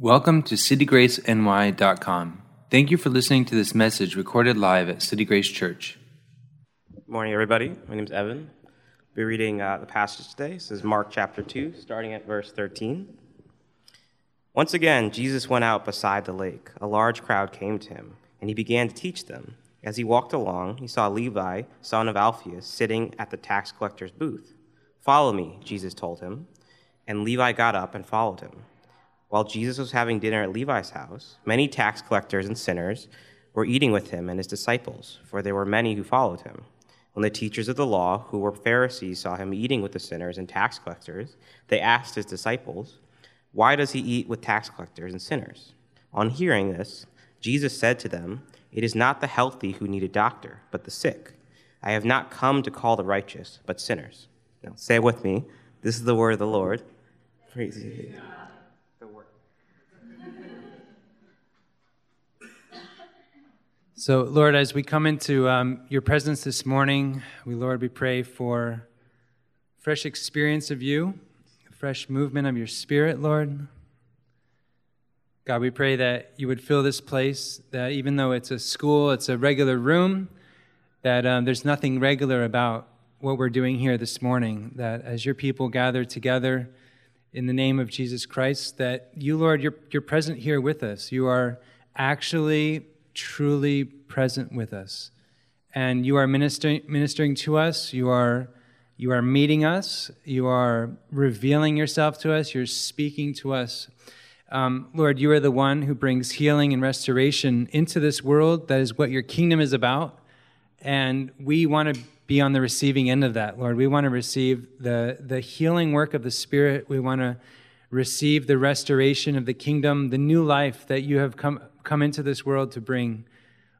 Welcome to citygraceny.com. Thank you for listening to this message recorded live at City Grace Church. Good morning, everybody. My name is Evan. We'll be reading uh, the passage today. This is Mark chapter 2, starting at verse 13. Once again, Jesus went out beside the lake. A large crowd came to him, and he began to teach them. As he walked along, he saw Levi, son of Alphaeus, sitting at the tax collector's booth. Follow me, Jesus told him. And Levi got up and followed him. While Jesus was having dinner at Levi's house, many tax collectors and sinners were eating with him and his disciples, for there were many who followed him. When the teachers of the law, who were Pharisees, saw him eating with the sinners and tax collectors, they asked his disciples, Why does he eat with tax collectors and sinners? On hearing this, Jesus said to them, It is not the healthy who need a doctor, but the sick. I have not come to call the righteous, but sinners. Now, say with me, this is the word of the Lord. Praise. So, Lord, as we come into um, your presence this morning, we, Lord, we pray for fresh experience of you, fresh movement of your spirit, Lord. God, we pray that you would fill this place, that even though it's a school, it's a regular room, that um, there's nothing regular about what we're doing here this morning. That as your people gather together in the name of Jesus Christ, that you, Lord, you're, you're present here with us. You are actually truly present with us. And you are ministering, ministering to us. You are, you are meeting us. You are revealing yourself to us. You're speaking to us. Um, Lord, you are the one who brings healing and restoration into this world. That is what your kingdom is about. And we want to be on the receiving end of that, Lord. We want to receive the, the healing work of the Spirit. We want to receive the restoration of the kingdom, the new life that you have come, come into this world to bring.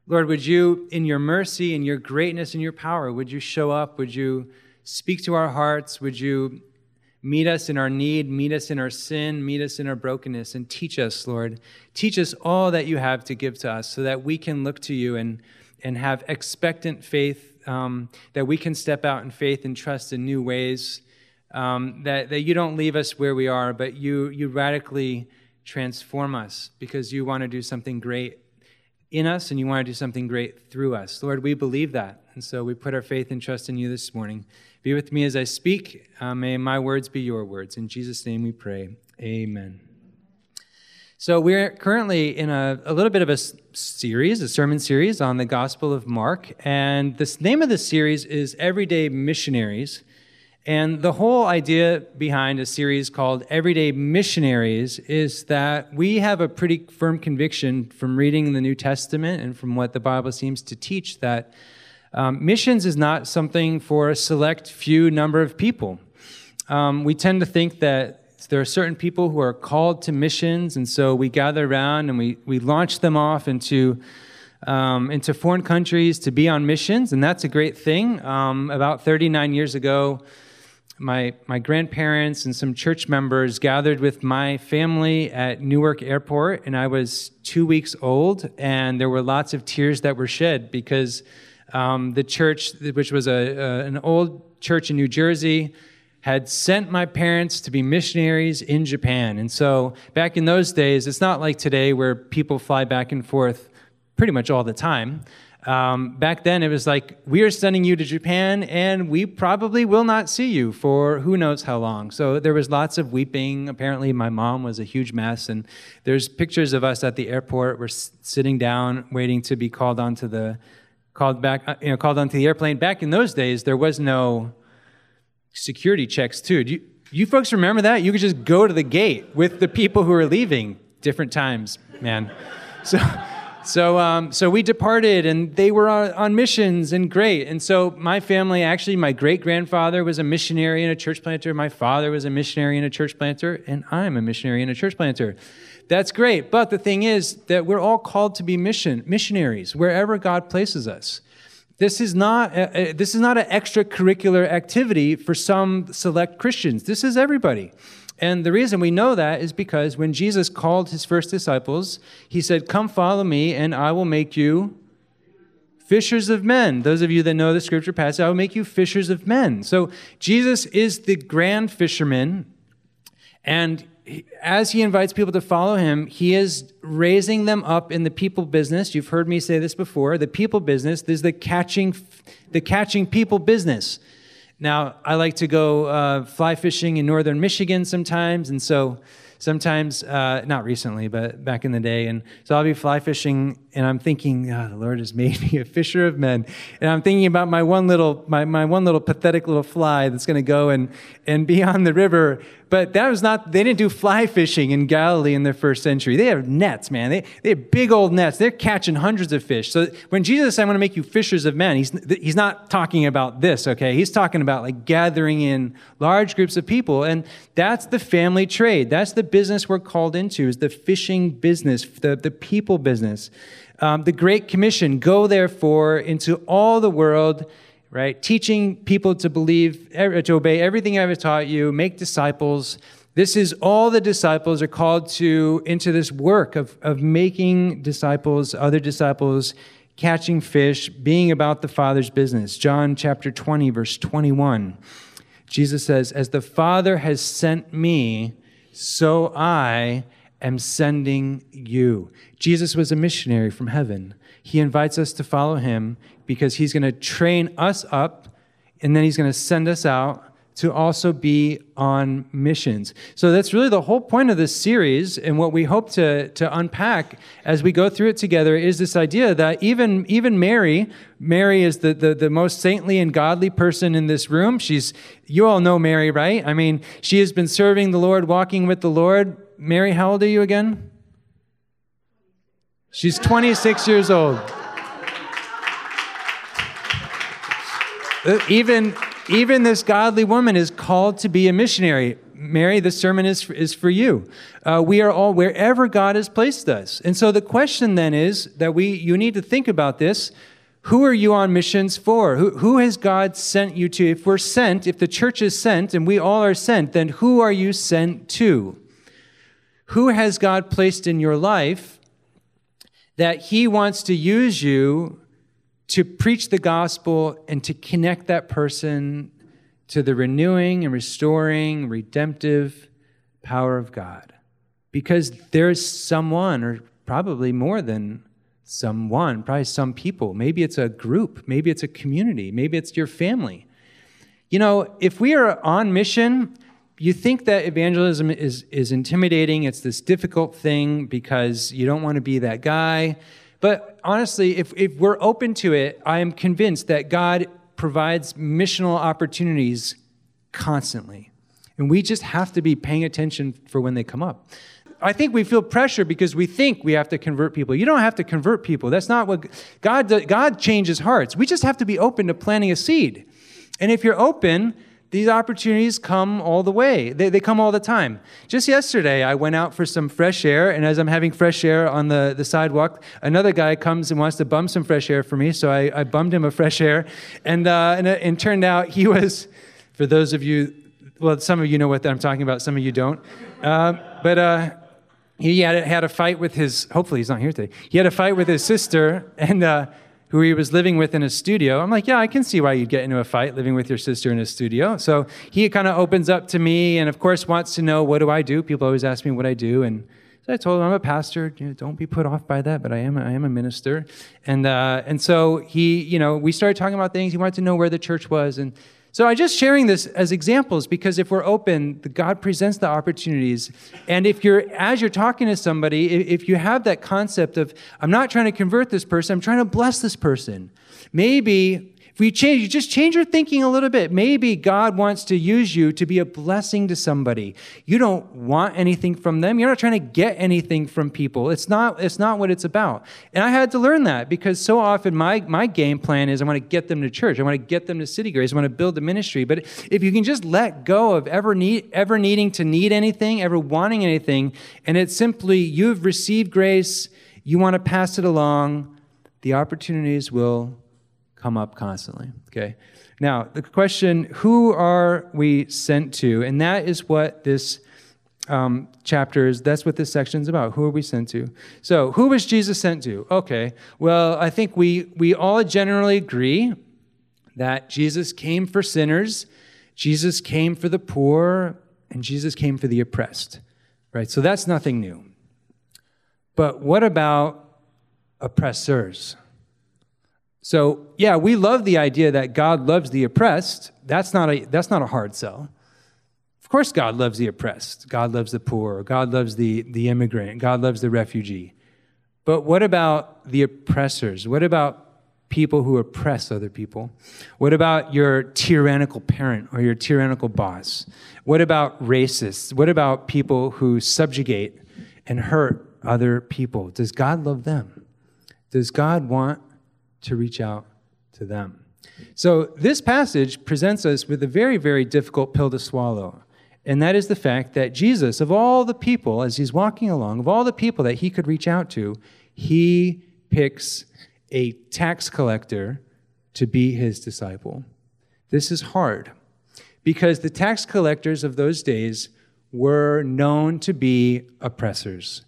Lord, would you, in your mercy and your greatness and your power, would you show up? Would you speak to our hearts? Would you meet us in our need, meet us in our sin, meet us in our brokenness, and teach us, Lord. Teach us all that you have to give to us so that we can look to you and, and have expectant faith, um, that we can step out in faith and trust in new ways, um, that, that you don't leave us where we are, but you, you radically transform us because you want to do something great in us and you want to do something great through us. Lord, we believe that. And so we put our faith and trust in you this morning. Be with me as I speak. Uh, may my words be your words. In Jesus' name we pray. Amen. So we're currently in a, a little bit of a series, a sermon series on the Gospel of Mark. And the name of the series is Everyday Missionaries. And the whole idea behind a series called Everyday Missionaries is that we have a pretty firm conviction from reading the New Testament and from what the Bible seems to teach that um, missions is not something for a select few number of people. Um, we tend to think that there are certain people who are called to missions, and so we gather around and we, we launch them off into um, into foreign countries to be on missions, and that's a great thing. Um, about 39 years ago, my, my grandparents and some church members gathered with my family at Newark Airport, and I was two weeks old, and there were lots of tears that were shed because um, the church, which was a, a, an old church in New Jersey, had sent my parents to be missionaries in Japan. And so back in those days, it's not like today where people fly back and forth pretty much all the time. Um, back then, it was like, we are sending you to Japan, and we probably will not see you for who knows how long. So there was lots of weeping. Apparently, my mom was a huge mess, and there's pictures of us at the airport. We're sitting down, waiting to be called onto the called back, uh, you know, called onto the airplane. Back in those days, there was no security checks too. Do you, you folks remember that? You could just go to the gate with the people who are leaving. Different times, man. So. So, um, so we departed, and they were on, on, missions, and great. And so, my family actually, my great grandfather was a missionary and a church planter. My father was a missionary and a church planter, and I'm a missionary and a church planter. That's great. But the thing is that we're all called to be mission missionaries wherever God places us. This is not a, this is not an extracurricular activity for some select Christians. This is everybody. And the reason we know that is because when Jesus called his first disciples, he said, Come follow me, and I will make you fishers of men. Those of you that know the scripture passage, I will make you fishers of men. So Jesus is the grand fisherman, and as he invites people to follow him, he is raising them up in the people business. You've heard me say this before. The people business is the catching, the catching people business. Now, I like to go uh, fly fishing in northern Michigan sometimes, and so sometimes, uh, not recently, but back in the day. And so I'll be fly fishing and I'm thinking, oh, the Lord has made me a fisher of men. And I'm thinking about my one little, my, my one little pathetic little fly that's going to go and, and be on the river. But that was not, they didn't do fly fishing in Galilee in the first century. They have nets, man. They, they have big old nets. They're catching hundreds of fish. So when Jesus said, I'm going to make you fishers of men, he's, he's not talking about this, okay? He's talking about like gathering in large groups of people. And that's the family trade. That's the business we're called into is the fishing business, the, the people business. Um, the Great Commission go therefore into all the world, right? Teaching people to believe, to obey everything I've taught you, make disciples. This is all the disciples are called to into this work of, of making disciples, other disciples, catching fish, being about the Father's business. John chapter 20, verse 21. Jesus says, As the Father has sent me, so I am sending you. Jesus was a missionary from heaven. He invites us to follow him because he's going to train us up and then he's going to send us out to also be on missions. So that's really the whole point of this series and what we hope to, to unpack as we go through it together is this idea that even, even Mary, Mary is the, the, the most saintly and godly person in this room. She's, you all know Mary, right? I mean, she has been serving the Lord, walking with the Lord Mary, how old are you again? She's 26 years old. Uh, even, even this godly woman is called to be a missionary. Mary, this sermon is for, is for you. Uh, we are all wherever God has placed us. And so the question then is that we you need to think about this. Who are you on missions for? Who, who has God sent you to? If we're sent, if the church is sent, and we all are sent, then who are you sent to? Who has God placed in your life that He wants to use you to preach the gospel and to connect that person to the renewing and restoring, redemptive power of God? Because there's someone, or probably more than someone, probably some people. Maybe it's a group, maybe it's a community, maybe it's your family. You know, if we are on mission, you think that evangelism is, is intimidating, it's this difficult thing because you don't want to be that guy. But honestly, if, if we're open to it, I am convinced that God provides missional opportunities constantly. And we just have to be paying attention for when they come up. I think we feel pressure because we think we have to convert people. You don't have to convert people. That's not what God God changes hearts. We just have to be open to planting a seed. And if you're open, these opportunities come all the way. They, they come all the time. Just yesterday, I went out for some fresh air, and as I'm having fresh air on the, the sidewalk, another guy comes and wants to bum some fresh air for me, so I, I bummed him a fresh air. And, uh, and, it, and turned out he was, for those of you, well, some of you know what I'm talking about, some of you don't. Uh, but uh, he had, had a fight with his, hopefully he's not here today, he had a fight with his sister, and uh, who he was living with in a studio. I'm like, yeah, I can see why you'd get into a fight living with your sister in a studio. So he kind of opens up to me and, of course, wants to know, what do I do? People always ask me what I do. And so I told him I'm a pastor. You know, don't be put off by that, but I am I am a minister. And uh, and so he, you know, we started talking about things. He wanted to know where the church was, and so I'm just sharing this as examples because if we're open, God presents the opportunities. And if you're, as you're talking to somebody, if you have that concept of, I'm not trying to convert this person, I'm trying to bless this person, maybe if we change, you just change your thinking a little bit. Maybe God wants to use you to be a blessing to somebody. You don't want anything from them. You're not trying to get anything from people. It's not, it's not what it's about. And I had to learn that because so often my, my game plan is I want to get them to church. I want to get them to City Grace. I want to build a ministry. But if you can just let go of ever need, ever needing to need anything, ever wanting anything, and it's simply you've received grace, you want to pass it along, the opportunities will come up constantly. Okay. Now, the question who are we sent to? And that is what this um, chapter is, that's what this section is about. Who are we sent to? So, who was Jesus sent to? Okay. Well, I think we, we all generally agree that Jesus came for sinners, Jesus came for the poor, and Jesus came for the oppressed. Right? So that's nothing new. But what about oppressors? So, yeah, we love the idea that God loves the oppressed. That's not a, that's not a hard sell. Of course, God loves the oppressed. God loves the poor. God loves the, the immigrant. God loves the refugee. But what about the oppressors? What about people who oppress other people? What about your tyrannical parent or your tyrannical boss? What about racists? What about people who subjugate and hurt other people? Does God love them? Does God want to reach out to them? So, this passage presents us with a very, very difficult pill to swallow. And that is the fact that Jesus, of all the people, as he's walking along, of all the people that he could reach out to, he picks a tax collector to be his disciple. This is hard because the tax collectors of those days were known to be oppressors.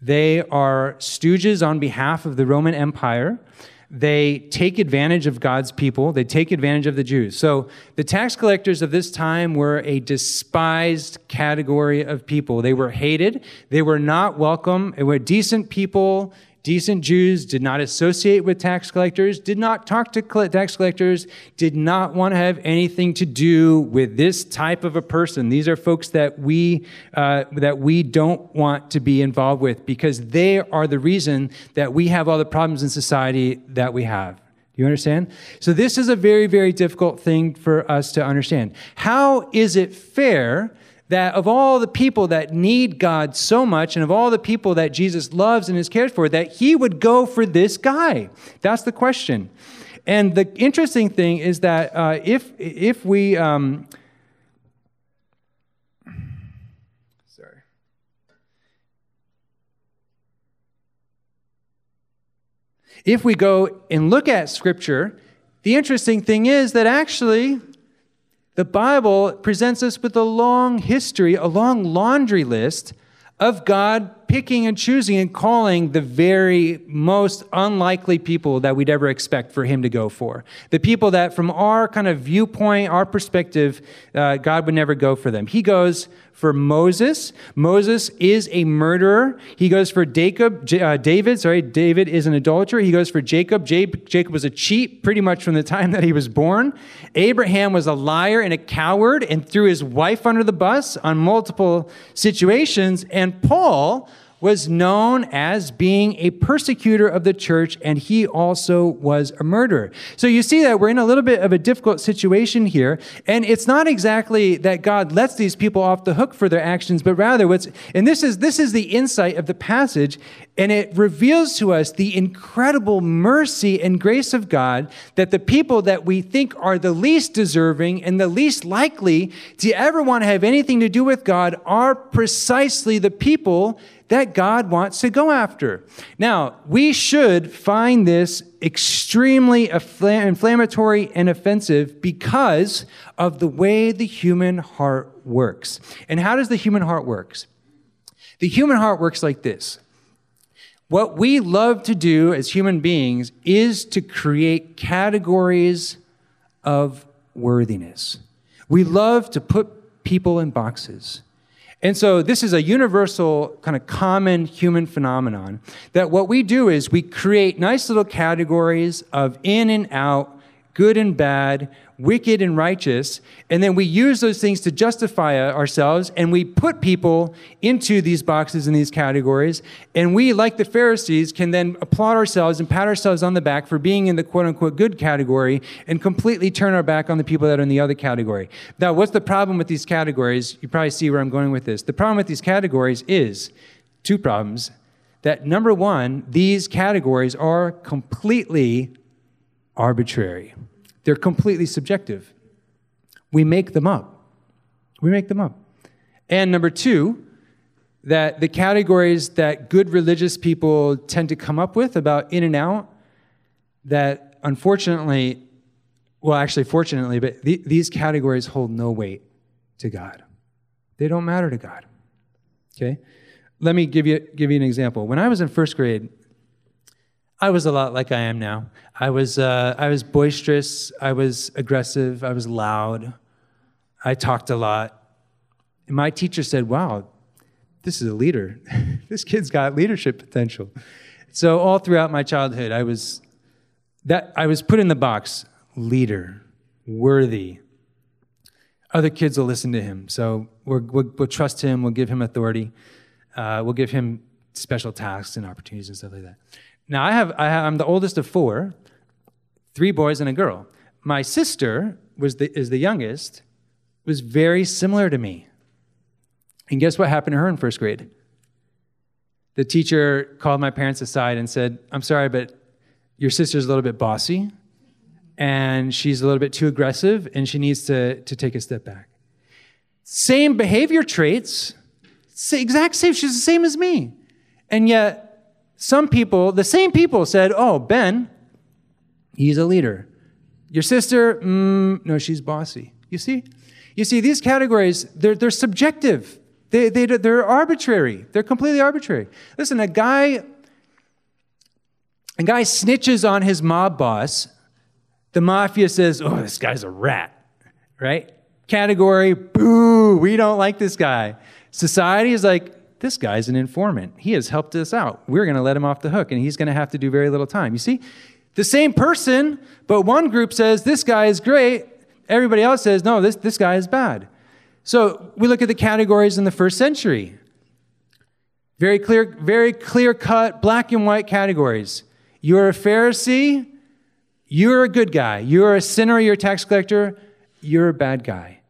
They are stooges on behalf of the Roman Empire. They take advantage of God's people. They take advantage of the Jews. So the tax collectors of this time were a despised category of people. They were hated. They were not welcome. They were decent people Decent Jews did not associate with tax collectors, did not talk to tax collectors, did not want to have anything to do with this type of a person. These are folks that we uh, that we don't want to be involved with because they are the reason that we have all the problems in society that we have. Do you understand? So this is a very, very difficult thing for us to understand. How is it fair that of all the people that need God so much and of all the people that Jesus loves and is cared for, that he would go for this guy? That's the question. And the interesting thing is that uh, if, if we. Um, sorry. If we go and look at Scripture, the interesting thing is that actually the Bible presents us with a long history, a long laundry list of God picking and choosing and calling the very most unlikely people that we'd ever expect for Him to go for. The people that, from our kind of viewpoint, our perspective, uh, God would never go for them. He goes for Moses. Moses is a murderer. He goes for Jacob, uh, David. Sorry, David is an adulterer. He goes for Jacob. Jacob was a cheat pretty much from the time that he was born. Abraham was a liar and a coward and threw his wife under the bus on multiple situations. And Paul was known as being a persecutor of the church, and he also was a murderer. So you see that we're in a little bit of a difficult situation here, and it's not exactly that God lets these people off the hook for their actions, but rather what's and this is this is the insight of the passage, and it reveals to us the incredible mercy and grace of God that the people that we think are the least deserving and the least likely to ever want to have anything to do with God are precisely the people that God wants to go after. Now, we should find this extremely inflammatory and offensive because of the way the human heart works. And how does the human heart works? The human heart works like this. What we love to do as human beings is to create categories of worthiness. We love to put people in boxes. And so this is a universal, kind of common human phenomenon that what we do is we create nice little categories of in and out, good and bad, wicked and righteous, and then we use those things to justify ourselves, and we put people into these boxes and these categories, and we, like the Pharisees, can then applaud ourselves and pat ourselves on the back for being in the quote unquote good category and completely turn our back on the people that are in the other category. Now, what's the problem with these categories? You probably see where I'm going with this. The problem with these categories is two problems. That number one, these categories are completely arbitrary. They're completely subjective. We make them up. We make them up. And number two, that the categories that good religious people tend to come up with about in and out, that unfortunately, well, actually, fortunately, but th- these categories hold no weight to God. They don't matter to God. Okay? Let me give you, give you an example. When I was in first grade, I was a lot like I am now. I was, uh, I was boisterous, I was aggressive, I was loud, I talked a lot. And my teacher said, Wow, this is a leader. this kid's got leadership potential. So all throughout my childhood, I was that I was put in the box leader, worthy. Other kids will listen to him, so we will we'll trust him. We'll give him authority. Uh, we'll give him special tasks and opportunities and stuff like that. Now I have, I have I'm the oldest of four, three boys and a girl. My sister was the, is the youngest, was very similar to me. And guess what happened to her in first grade? The teacher called my parents aside and said, I'm sorry, but your sister's a little bit bossy and she's a little bit too aggressive and she needs to, to take a step back. Same behavior traits, exact same, she's the same as me. And yet, some people, the same people said, Oh, Ben, he's a leader. Your sister, mm, no, she's bossy. You see? You see, these categories, they're, they're subjective. They, they, they're arbitrary. They're completely arbitrary. Listen, a guy, a guy snitches on his mob boss. The mafia says, oh, this guy's a rat, right? Category, boo, we don't like this guy. Society is like, this guy's an informant. He has helped us out. We're going to let him off the hook, and he's going to have to do very little time. You see? The same person, but one group says, this guy is great. Everybody else says, no, this, this guy is bad. So we look at the categories in the first century. Very clear, very clear cut, black and white categories. You're a Pharisee, you're a good guy. You're a sinner, you're a tax collector, you're a bad guy.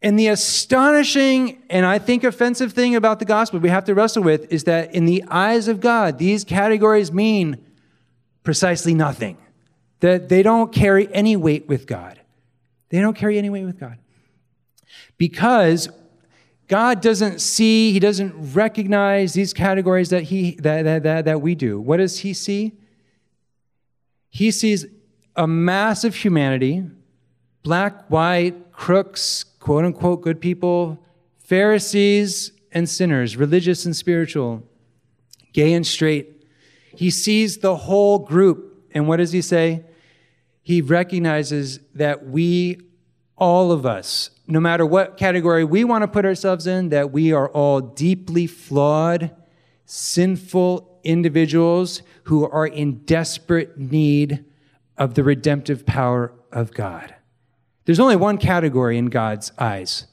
And the astonishing and I think offensive thing about the gospel we have to wrestle with is that in the eyes of God, these categories mean precisely nothing. That they don't carry any weight with God. They don't carry any weight with God because God doesn't see, He doesn't recognize these categories that, he, that, that, that, that we do. What does He see? He sees a mass of humanity, black, white, crooks, quote unquote good people, Pharisees and sinners, religious and spiritual, gay and straight. He sees the whole group. And what does he say? He recognizes that we, all of us, no matter what category we want to put ourselves in, that we are all deeply flawed, sinful individuals who are in desperate need of the redemptive power of God. There's only one category in God's eyes,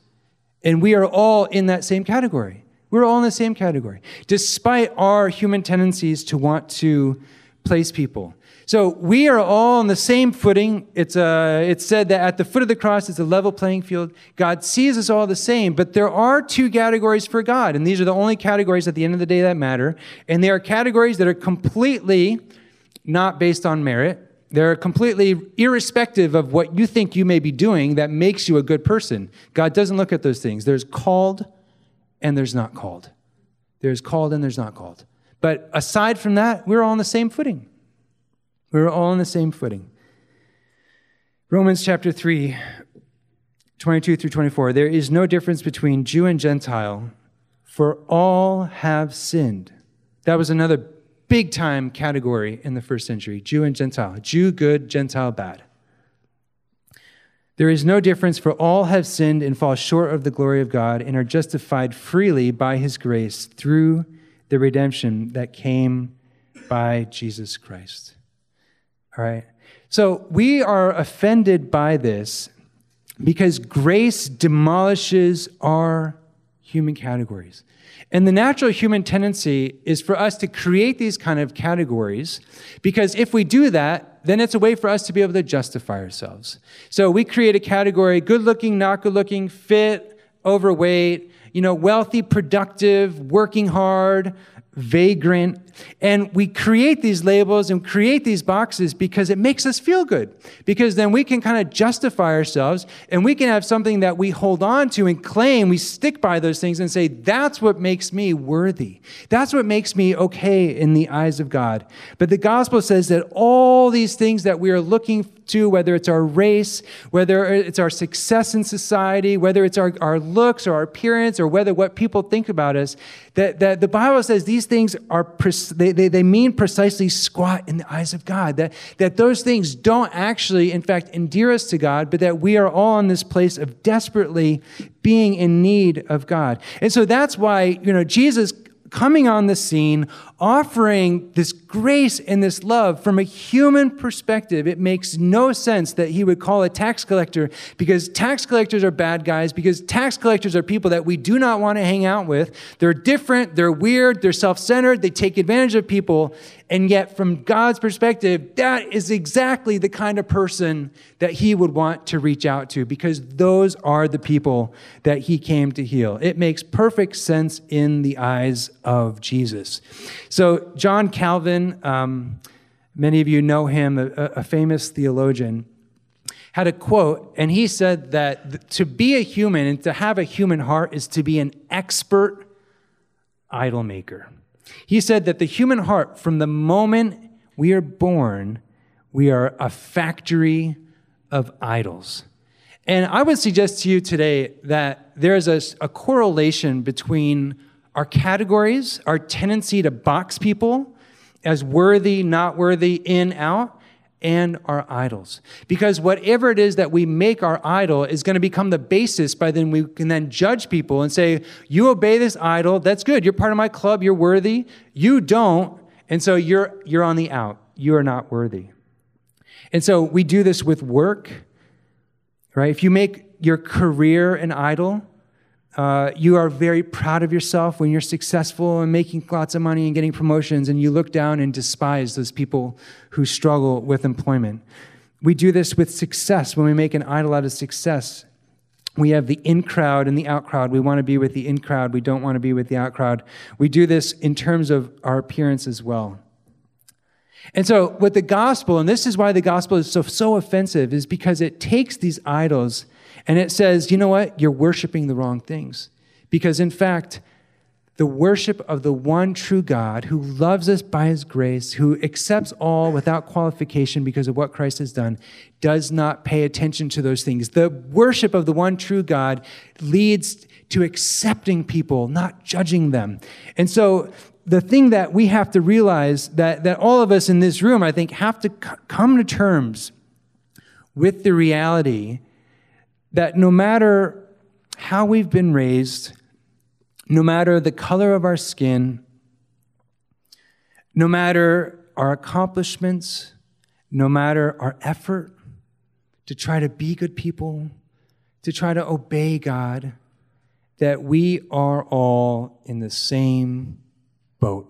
and we are all in that same category. We're all in the same category, despite our human tendencies to want to place people. So we are all on the same footing. It's, uh, it's said that at the foot of the cross, it's a level playing field. God sees us all the same, but there are two categories for God, and these are the only categories at the end of the day that matter. And they are categories that are completely not based on merit. They're completely irrespective of what you think you may be doing that makes you a good person. God doesn't look at those things. There's called and there's not called. There's called and there's not called. But aside from that, we're all on the same footing. We're all on the same footing. Romans chapter 3, 22 through 24. There is no difference between Jew and Gentile, for all have sinned. That was another big time category in the first century Jew and Gentile. Jew good, Gentile bad. There is no difference, for all have sinned and fall short of the glory of God and are justified freely by his grace through the redemption that came by Jesus Christ. All right? So we are offended by this because grace demolishes our human categories. And the natural human tendency is for us to create these kind of categories because if we do that, then it's a way for us to be able to justify ourselves. So we create a category good looking, not good looking, fit, overweight, you know, wealthy, productive, working hard, vagrant. And we create these labels and create these boxes because it makes us feel good. Because then we can kind of justify ourselves and we can have something that we hold on to and claim. We stick by those things and say, that's what makes me worthy. That's what makes me okay in the eyes of God. But the gospel says that all these things that we are looking to, whether it's our race, whether it's our success in society, whether it's our, our looks or our appearance, or whether what people think about us, that, that the Bible says these these things are, they, they, they mean precisely squat in the eyes of God. That, that those things don't actually, in fact, endear us to God, but that we are all in this place of desperately being in need of God. And so that's why, you know, Jesus coming on the scene, offering this grace and this love from a human perspective. It makes no sense that he would call a tax collector because tax collectors are bad guys, because tax collectors are people that we do not want to hang out with. They're different, they're weird, they're self centered, they take advantage of people. And yet, from God's perspective, that is exactly the kind of person that he would want to reach out to because those are the people that he came to heal. It makes perfect sense in the eyes of Jesus. So, John Calvin, um, many of you know him, a, a famous theologian, had a quote, and he said that to be a human and to have a human heart is to be an expert idol maker. He said that the human heart, from the moment we are born, we are a factory of idols. And I would suggest to you today that there is a, a, correlation between our categories, our tendency to box people as worthy, not worthy, in, out, and our idols. Because whatever it is that we make our idol is going to become the basis by then we can then judge people and say, you obey this idol, that's good. You're part of my club, you're worthy. You don't, and so you're you're on the out. You are not worthy. And so we do this with work, right? If you make your career an idol, uh, you are very proud of yourself when you're successful and making lots of money and getting promotions, and you look down and despise those people who struggle with employment. We do this with success when we make an idol out of success. We have the in crowd and the out crowd. We want to be with the in crowd. We don't want to be with the out crowd. We do this in terms of our appearance as well. And so, with the gospel, and this is why the gospel is so, so offensive, is because it takes these idols and it says, you know what? You're worshiping the wrong things. Because in fact, the worship of the one true God who loves us by his grace, who accepts all without qualification because of what Christ has done, does not pay attention to those things. The worship of the one true God leads to accepting people, not judging them. And so the thing that we have to realize that, that all of us in this room, I think, have to c- come to terms with the reality that no matter how we've been raised, no matter the color of our skin, no matter our accomplishments, no matter our effort to try to be good people, to try to obey God, that we are all in the same boat.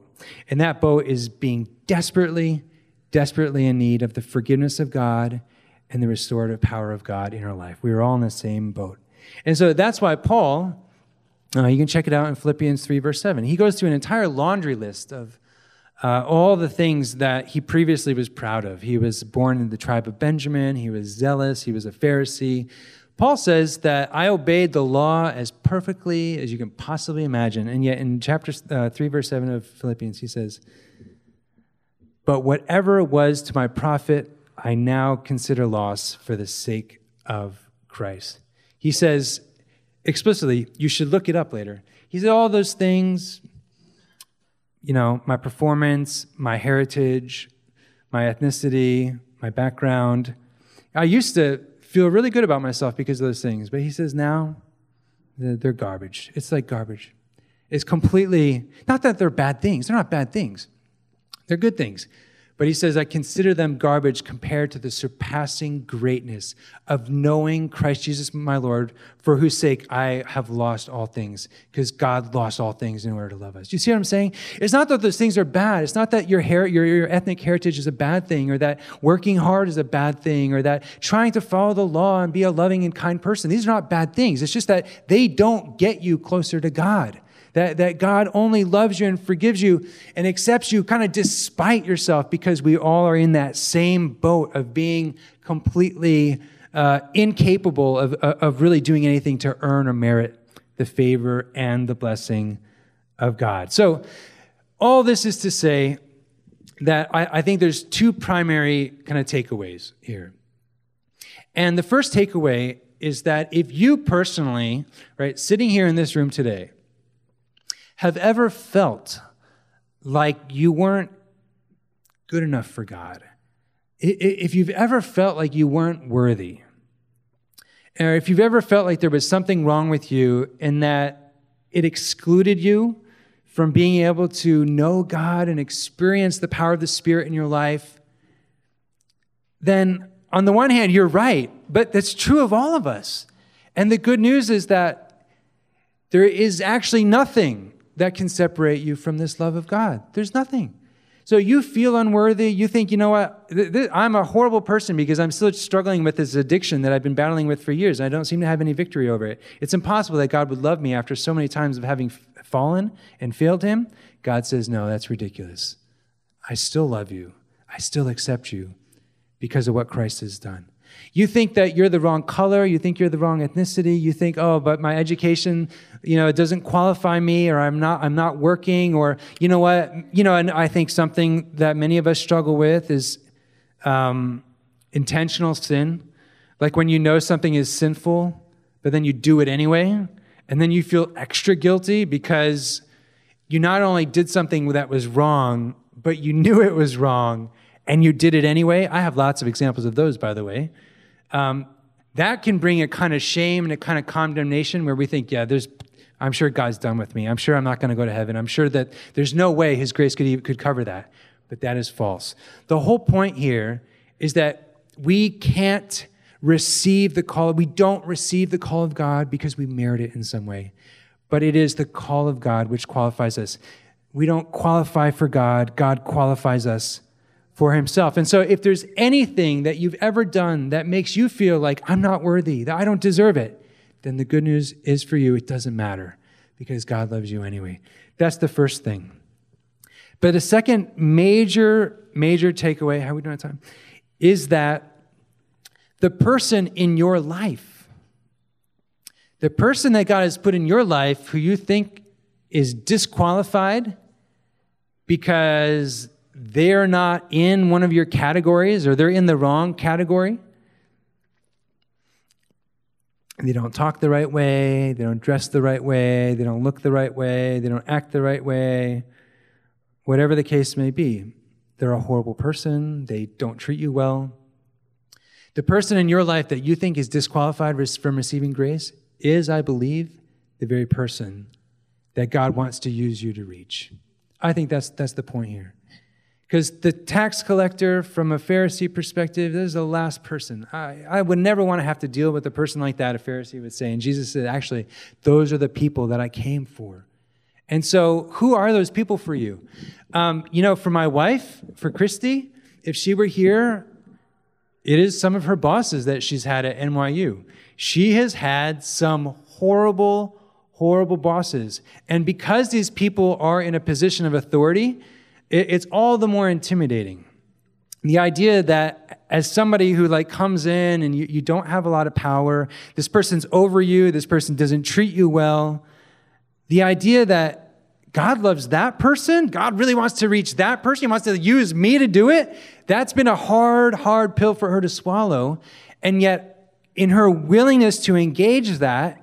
And that boat is being desperately, desperately in need of the forgiveness of God and the restorative power of God in our life. We are all in the same boat. And so that's why Paul, uh, you can check it out in Philippians 3, verse 7. He goes through an entire laundry list of uh, all the things that he previously was proud of. He was born in the tribe of Benjamin, he was zealous, he was a Pharisee. Paul says that I obeyed the law as perfectly as you can possibly imagine. And yet in chapter uh, 3, verse 7 of Philippians, he says, But whatever was to my profit, I now consider loss for the sake of Christ. He says explicitly, you should look it up later. He said, all those things, you know, my performance, my heritage, my ethnicity, my background. I used to feel really good about myself because of those things, but he says now they're garbage. It's like garbage. It's completely, not that they're bad things, they're not bad things, they're good things. But he says, I consider them garbage compared to the surpassing greatness of knowing Christ Jesus my Lord, for whose sake I have lost all things, because God lost all things in order to love us. You see what I'm saying? It's not that those things are bad. It's not that your, her- your, your ethnic heritage is a bad thing, or that working hard is a bad thing, or that trying to follow the law and be a loving and kind person. These are not bad things. It's just that they don't get you closer to God that, that God only loves you and forgives you and accepts you kind of despite yourself because we all are in that same boat of being completely uh, incapable of, of really doing anything to earn or merit the favor and the blessing of God. So, all this is to say that I, I think there's two primary kind of takeaways here. And the first takeaway is that if you personally, right, sitting here in this room today, have ever felt like you weren't good enough for God, if you've ever felt like you weren't worthy, or if you've ever felt like there was something wrong with you and that it excluded you from being able to know God and experience the power of the Spirit in your life, then on the one hand, you're right, but that's true of all of us. And the good news is that there is actually nothing that can separate you from this love of God. There's nothing. So you feel unworthy. You think, you know what? I'm a horrible person because I'm still struggling with this addiction that I've been battling with for years. And I don't seem to have any victory over it. It's impossible that God would love me after so many times of having fallen and failed Him. God says, no, that's ridiculous. I still love you. I still accept you because of what Christ has done. You think that you're the wrong color, you think you're the wrong ethnicity, you think, oh, but my education, you know, it doesn't qualify me, or I'm not, I'm not working, or you know what, you know, and I think something that many of us struggle with is um, intentional sin. Like when you know something is sinful, but then you do it anyway, and then you feel extra guilty because you not only did something that was wrong, but you knew it was wrong and you did it anyway. I have lots of examples of those, by the way um, that can bring a kind of shame and a kind of condemnation where we think, yeah, there's, I'm sure God's done with me. I'm sure I'm not going to go to heaven. I'm sure that there's no way His grace could, could cover that. But that is false. The whole point here is that we can't receive the call. We don't receive the call of God because we merit it in some way. But it is the call of God which qualifies us. We don't qualify for God, God qualifies us for himself. And so, if there's anything that you've ever done that makes you feel like I'm not worthy, that I don't deserve it, then the good news is for you, it doesn't matter because God loves you anyway. That's the first thing. But the second major, major takeaway, how are we doing on time, is that the person in your life, the person that God has put in your life who you think is disqualified because they're not in one of your categories or they're in the wrong category. They don't talk the right way, they don't dress the right way, they don't look the right way, they don't act the right way, whatever the case may be. They're a horrible person, they don't treat you well. The person in your life that you think is disqualified from receiving grace is, I believe, the very person that God wants to use you to reach. I think that's, that's the point here. Because the tax collector, from a Pharisee perspective, this is the last person. I, I would never want to have to deal with a person like that, a Pharisee would say. And Jesus said, actually, those are the people that I came for. And so, who are those people for you? Um, you know, for my wife, for Christy, if she were here, it is some of her bosses that she's had at NYU. She has had some horrible, horrible bosses. And because these people are in a position of authority, it's all the more intimidating. The idea that as somebody who like comes in and you, you don't have a lot of power, this person's over you, this person doesn't treat you well, the idea that God loves that person, God really wants to reach that person, He wants to use me to do it, that's been a hard, hard pill for her to swallow. And yet, in her willingness to engage that,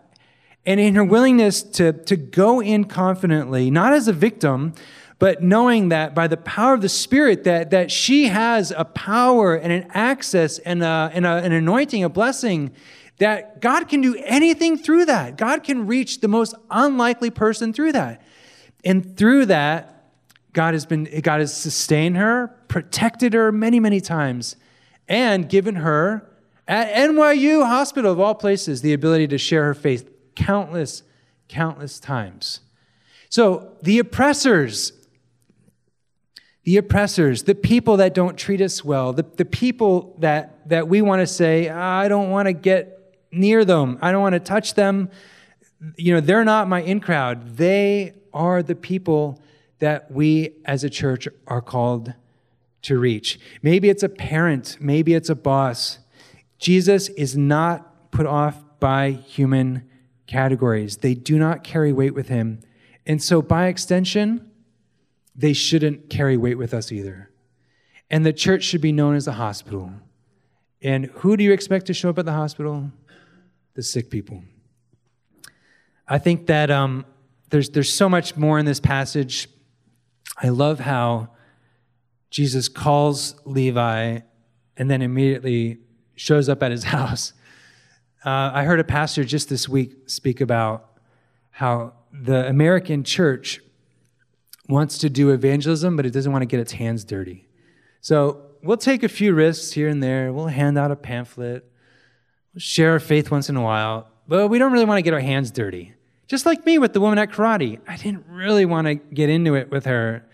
and in her willingness to, to go in confidently, not as a victim, but knowing that by the power of the Spirit, that, that she has a power and an access and, a, and a, an anointing, a blessing, that God can do anything through that. God can reach the most unlikely person through that. And through that, God has been God has sustained her, protected her many, many times, and given her at NYU Hospital of all places the ability to share her faith countless, countless times. So the oppressors the oppressors, the people that don't treat us well, the, the people that, that we want to say, I don't want to get near them, I don't want to touch them. You know, they're not my in crowd. They are the people that we as a church are called to reach. Maybe it's a parent, maybe it's a boss. Jesus is not put off by human categories, they do not carry weight with him. And so, by extension, they shouldn't carry weight with us either. And the church should be known as a hospital. And who do you expect to show up at the hospital? The sick people. I think that um, there's, there's so much more in this passage. I love how Jesus calls Levi and then immediately shows up at his house. Uh, I heard a pastor just this week speak about how the American church wants to do evangelism, but it doesn't want to get its hands dirty. So we'll take a few risks here and there. We'll hand out a pamphlet, we'll share our faith once in a while, but we don't really want to get our hands dirty. Just like me with the woman at karate, I didn't really want to get into it with her.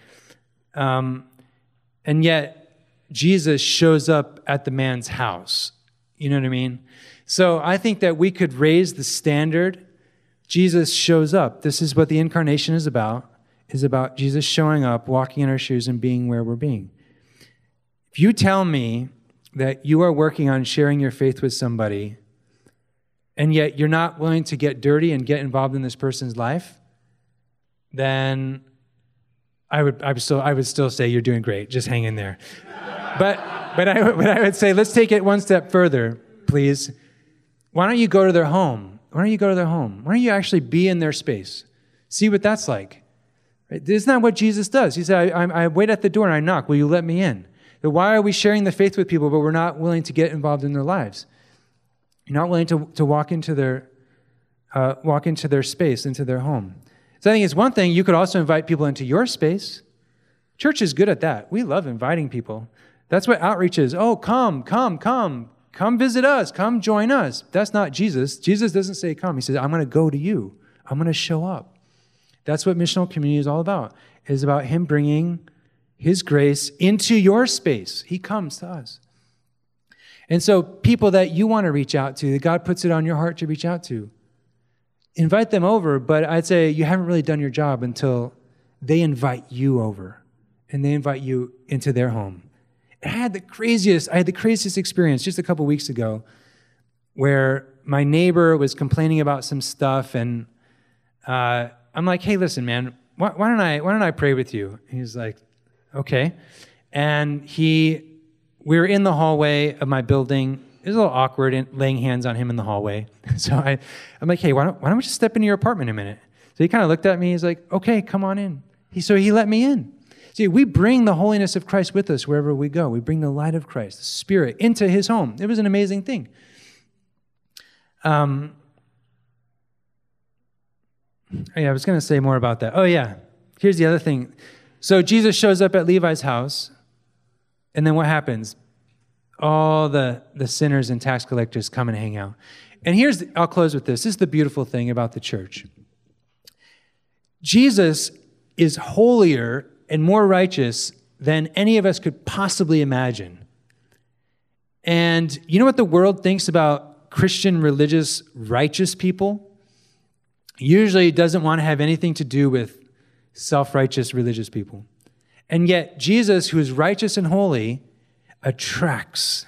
Um, and yet, Jesus shows up at the man's house. You know what I mean? So I think that we could raise the standard. Jesus shows up. This is what the incarnation is about, is about Jesus showing up, walking in our shoes, and being where we're being. If you tell me that you are working on sharing your faith with somebody, and yet you're not willing to get dirty and get involved in this person's life, then I would, I would still, I would still say you're doing great. Just hang in there. but, but I, but I would say let's take it one step further, please. Why don't you go to their home? Why don't you go to their home? Why don't you actually be in their space? See what that's like. Right? Isn't what Jesus does? He said, I, I, I wait at the door and I knock. Will you let me in? But why are we sharing the faith with people, but we're not willing to get involved in their lives? You're not willing to, to walk into their uh, walk into their space, into their home. So I think it's one thing. You could also invite people into your space. Church is good at that. We love inviting people. That's what outreach is. Oh, come, come, come, come visit us, come join us. That's not Jesus. Jesus doesn't say come. He says, I'm going to go to you. I'm going to show up. That's what missional community is all about. Is about him bringing his grace into your space. He comes to us. And so, people that you want to reach out to, that God puts it on your heart to reach out to, invite them over, but I'd say you haven't really done your job until they invite you over and they invite you into their home. I had the craziest, I had the craziest experience just a couple weeks ago where my neighbor was complaining about some stuff and uh, I'm like, hey, listen, man, why, why, don't I, why don't I pray with you? he's like, okay. And he, we were in the hallway of my building. It was a little awkward in, laying hands on him in the hallway. So I, I'm like, hey, why don't, why don't we just step into your apartment a minute? So he kind of looked at me. He's like, okay, come on in. He, so he let me in. See, we bring the holiness of Christ with us wherever we go. We bring the light of Christ, the Spirit, into his home. It was an amazing thing. Um, Oh, yeah, I was going to say more about that. Oh, yeah. Here's the other thing. So Jesus shows up at Levi's house, and then what happens? All the, the sinners and tax collectors come and hang out. And here's, the, I'll close with this. This is the beautiful thing about the church. Jesus is holier and more righteous than any of us could possibly imagine. And you know what the world thinks about Christian, religious, righteous people? Usually doesn't want to have anything to do with self righteous religious people. And yet, Jesus, who is righteous and holy, attracts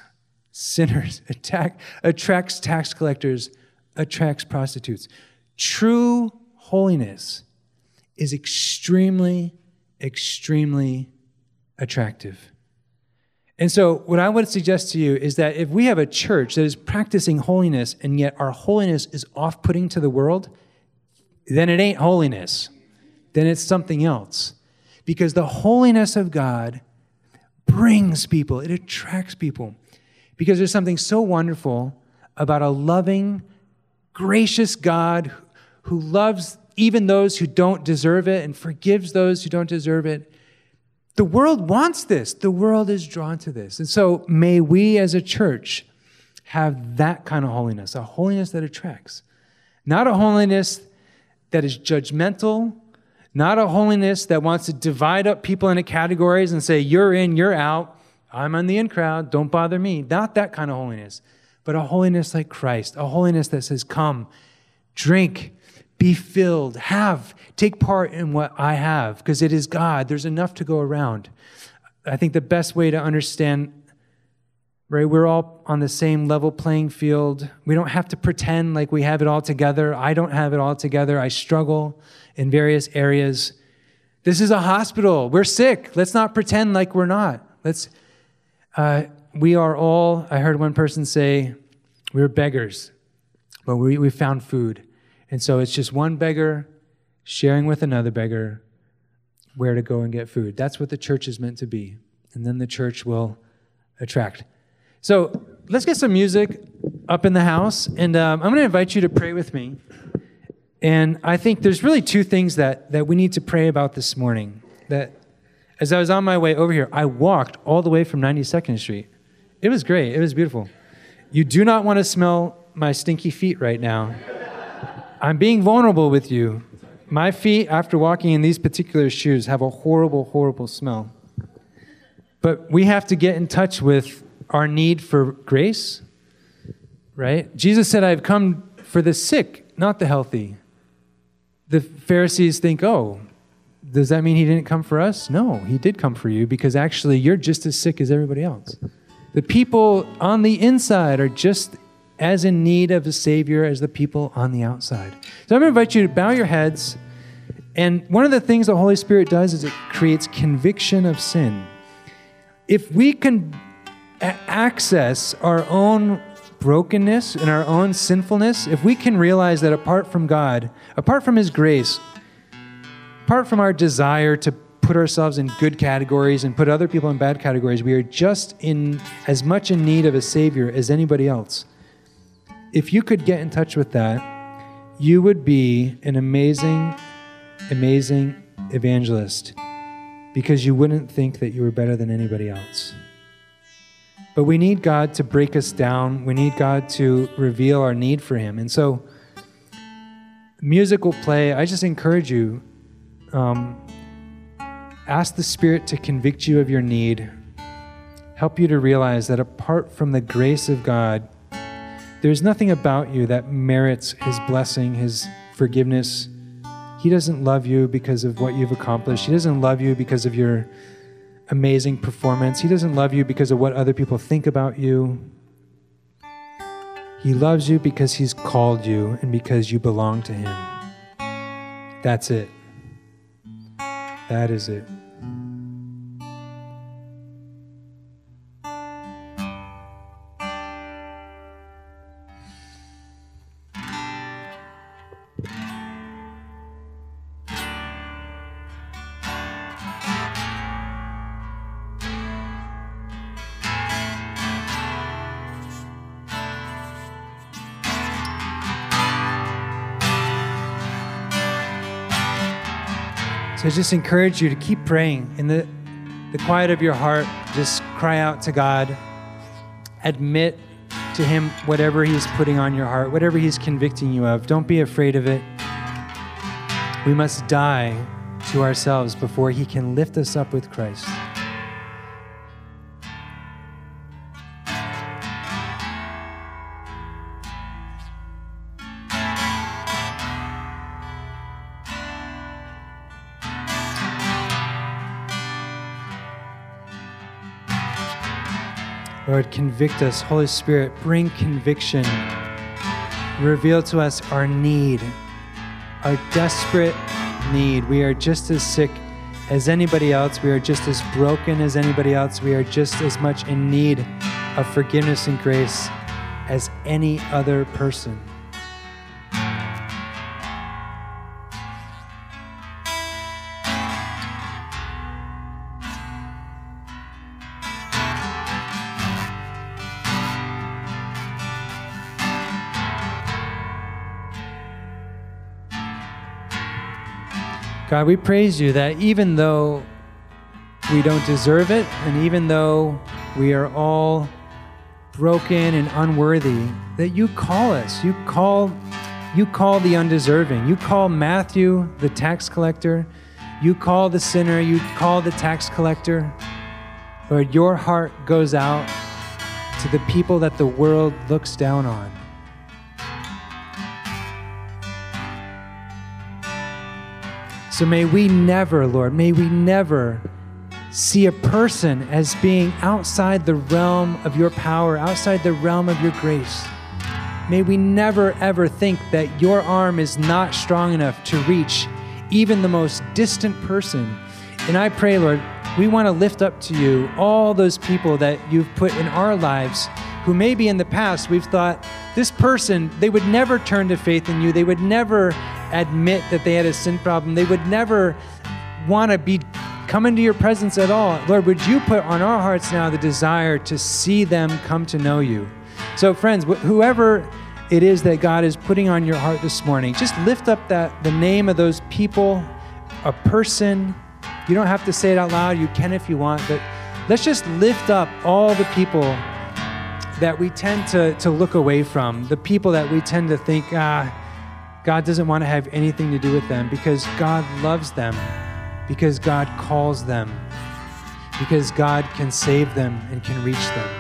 sinners, attack, attracts tax collectors, attracts prostitutes. True holiness is extremely, extremely attractive. And so, what I would suggest to you is that if we have a church that is practicing holiness and yet our holiness is off putting to the world, then it ain't holiness then it's something else. Because the holiness of God brings people, it attracts people. Because there's something so wonderful about a loving, gracious God who loves even those who don't deserve it and forgives those who don't deserve it. The world wants this. The world is drawn to this. And so may we as a church have that kind of holiness, a holiness that attracts, not a holiness that is judgmental not a holiness that wants to divide up people into categories and say, you're in, you're out. I'm on the in crowd. Don't bother me. Not that kind of holiness, but a holiness like Christ, a holiness that says, come, drink, be filled, have, take part in what I have, because it is God. There's enough to go around. I think the best way to understand right? We're all on the same level playing field. We don't have to pretend like we have it all together. I don't have it all together. I struggle in various areas. This is a hospital. We're sick. Let's not pretend like we're not. Let's. Uh, we are all. I heard one person say, "We're beggars, but we we found food," and so it's just one beggar sharing with another beggar, where to go and get food. That's what the church is meant to be. And then the church will attract. So let's get some music up in the house. And um, I'm going to invite you to pray with me. And I think there's really two things that, that we need to pray about this morning. That as I was on my way over here, I walked all the way from 92nd Street. It was great, it was beautiful. You do not want to smell my stinky feet right now. I'm being vulnerable with you. My feet, after walking in these particular shoes, have a horrible, horrible smell. But we have to get in touch with our need for grace, right? Jesus said, I've come for the sick, not the healthy. The Pharisees think, oh, does that mean he didn't come for us? No, he did come for you because actually you're just as sick as everybody else. The people on the inside are just as in need of a Savior as the people on the outside. So I'm going to invite you to bow your heads. And one of the things the Holy Spirit does is it creates conviction of sin. If we can access our own brokenness and our own sinfulness, if we can realize that apart from God, apart from His grace, apart from our desire to put ourselves in good categories and put other people in bad categories, we are just in as much in need of a Savior as anybody else if you could get in touch with that, you would be an amazing, amazing evangelist because you wouldn't think that you were better than anybody else. But we need God to break us down. We need God to reveal our need for Him. And so, music will play. I just encourage you um, ask the Spirit to convict you of your need, help you to realize that apart from the grace of God, there's nothing about you that merits His blessing, His forgiveness. He doesn't love you because of what you've accomplished. He doesn't love you because of your amazing performance. He doesn't love you because of what other people think about you. He loves you because He's called you and because you belong to Him. That's it. That is it. Just encourage you to keep praying in the, the quiet of your heart. Just cry out to God. Admit to Him whatever He's putting on your heart, whatever He's convicting you of. Don't be afraid of it. We must die to ourselves before He can lift us up with Christ. Lord, convict us. Holy Spirit, bring conviction. Reveal to us our need, our desperate need. We are just as sick as anybody else. We are just as broken as anybody else. We are just as much in need of forgiveness and grace as any other person. God, we praise you that even though we don't deserve it, and even though we are all broken and unworthy, that you call us. You call you call the undeserving. You call Matthew the tax collector. You call the sinner. You call the tax collector. Lord, your heart goes out to the people that the world looks down on. So may we never, Lord, may we never see a person as being outside the realm of your power, outside the realm of your grace. May we never, ever think that your arm is not strong enough to reach even the most distant person. And I pray, Lord, we want to lift up to you all those people that you've put in our lives who maybe in the past we've thought this person, they would never turn to faith in you. They would never admit that they had a sin problem. They would never want to be come into your presence at all, Lord, would you put on our hearts now the desire to see them come to know you? So, friends, wh- whoever it is that God is putting on your heart this morning, just lift up that the name of those people, a person. You don't have to say it out loud. You can if you want, but let's just lift up all the people that we tend to, to look away from, the people that we tend to think, ah, God doesn't want to have anything to do with them because God loves them, because God calls them, because God can save them and can reach them.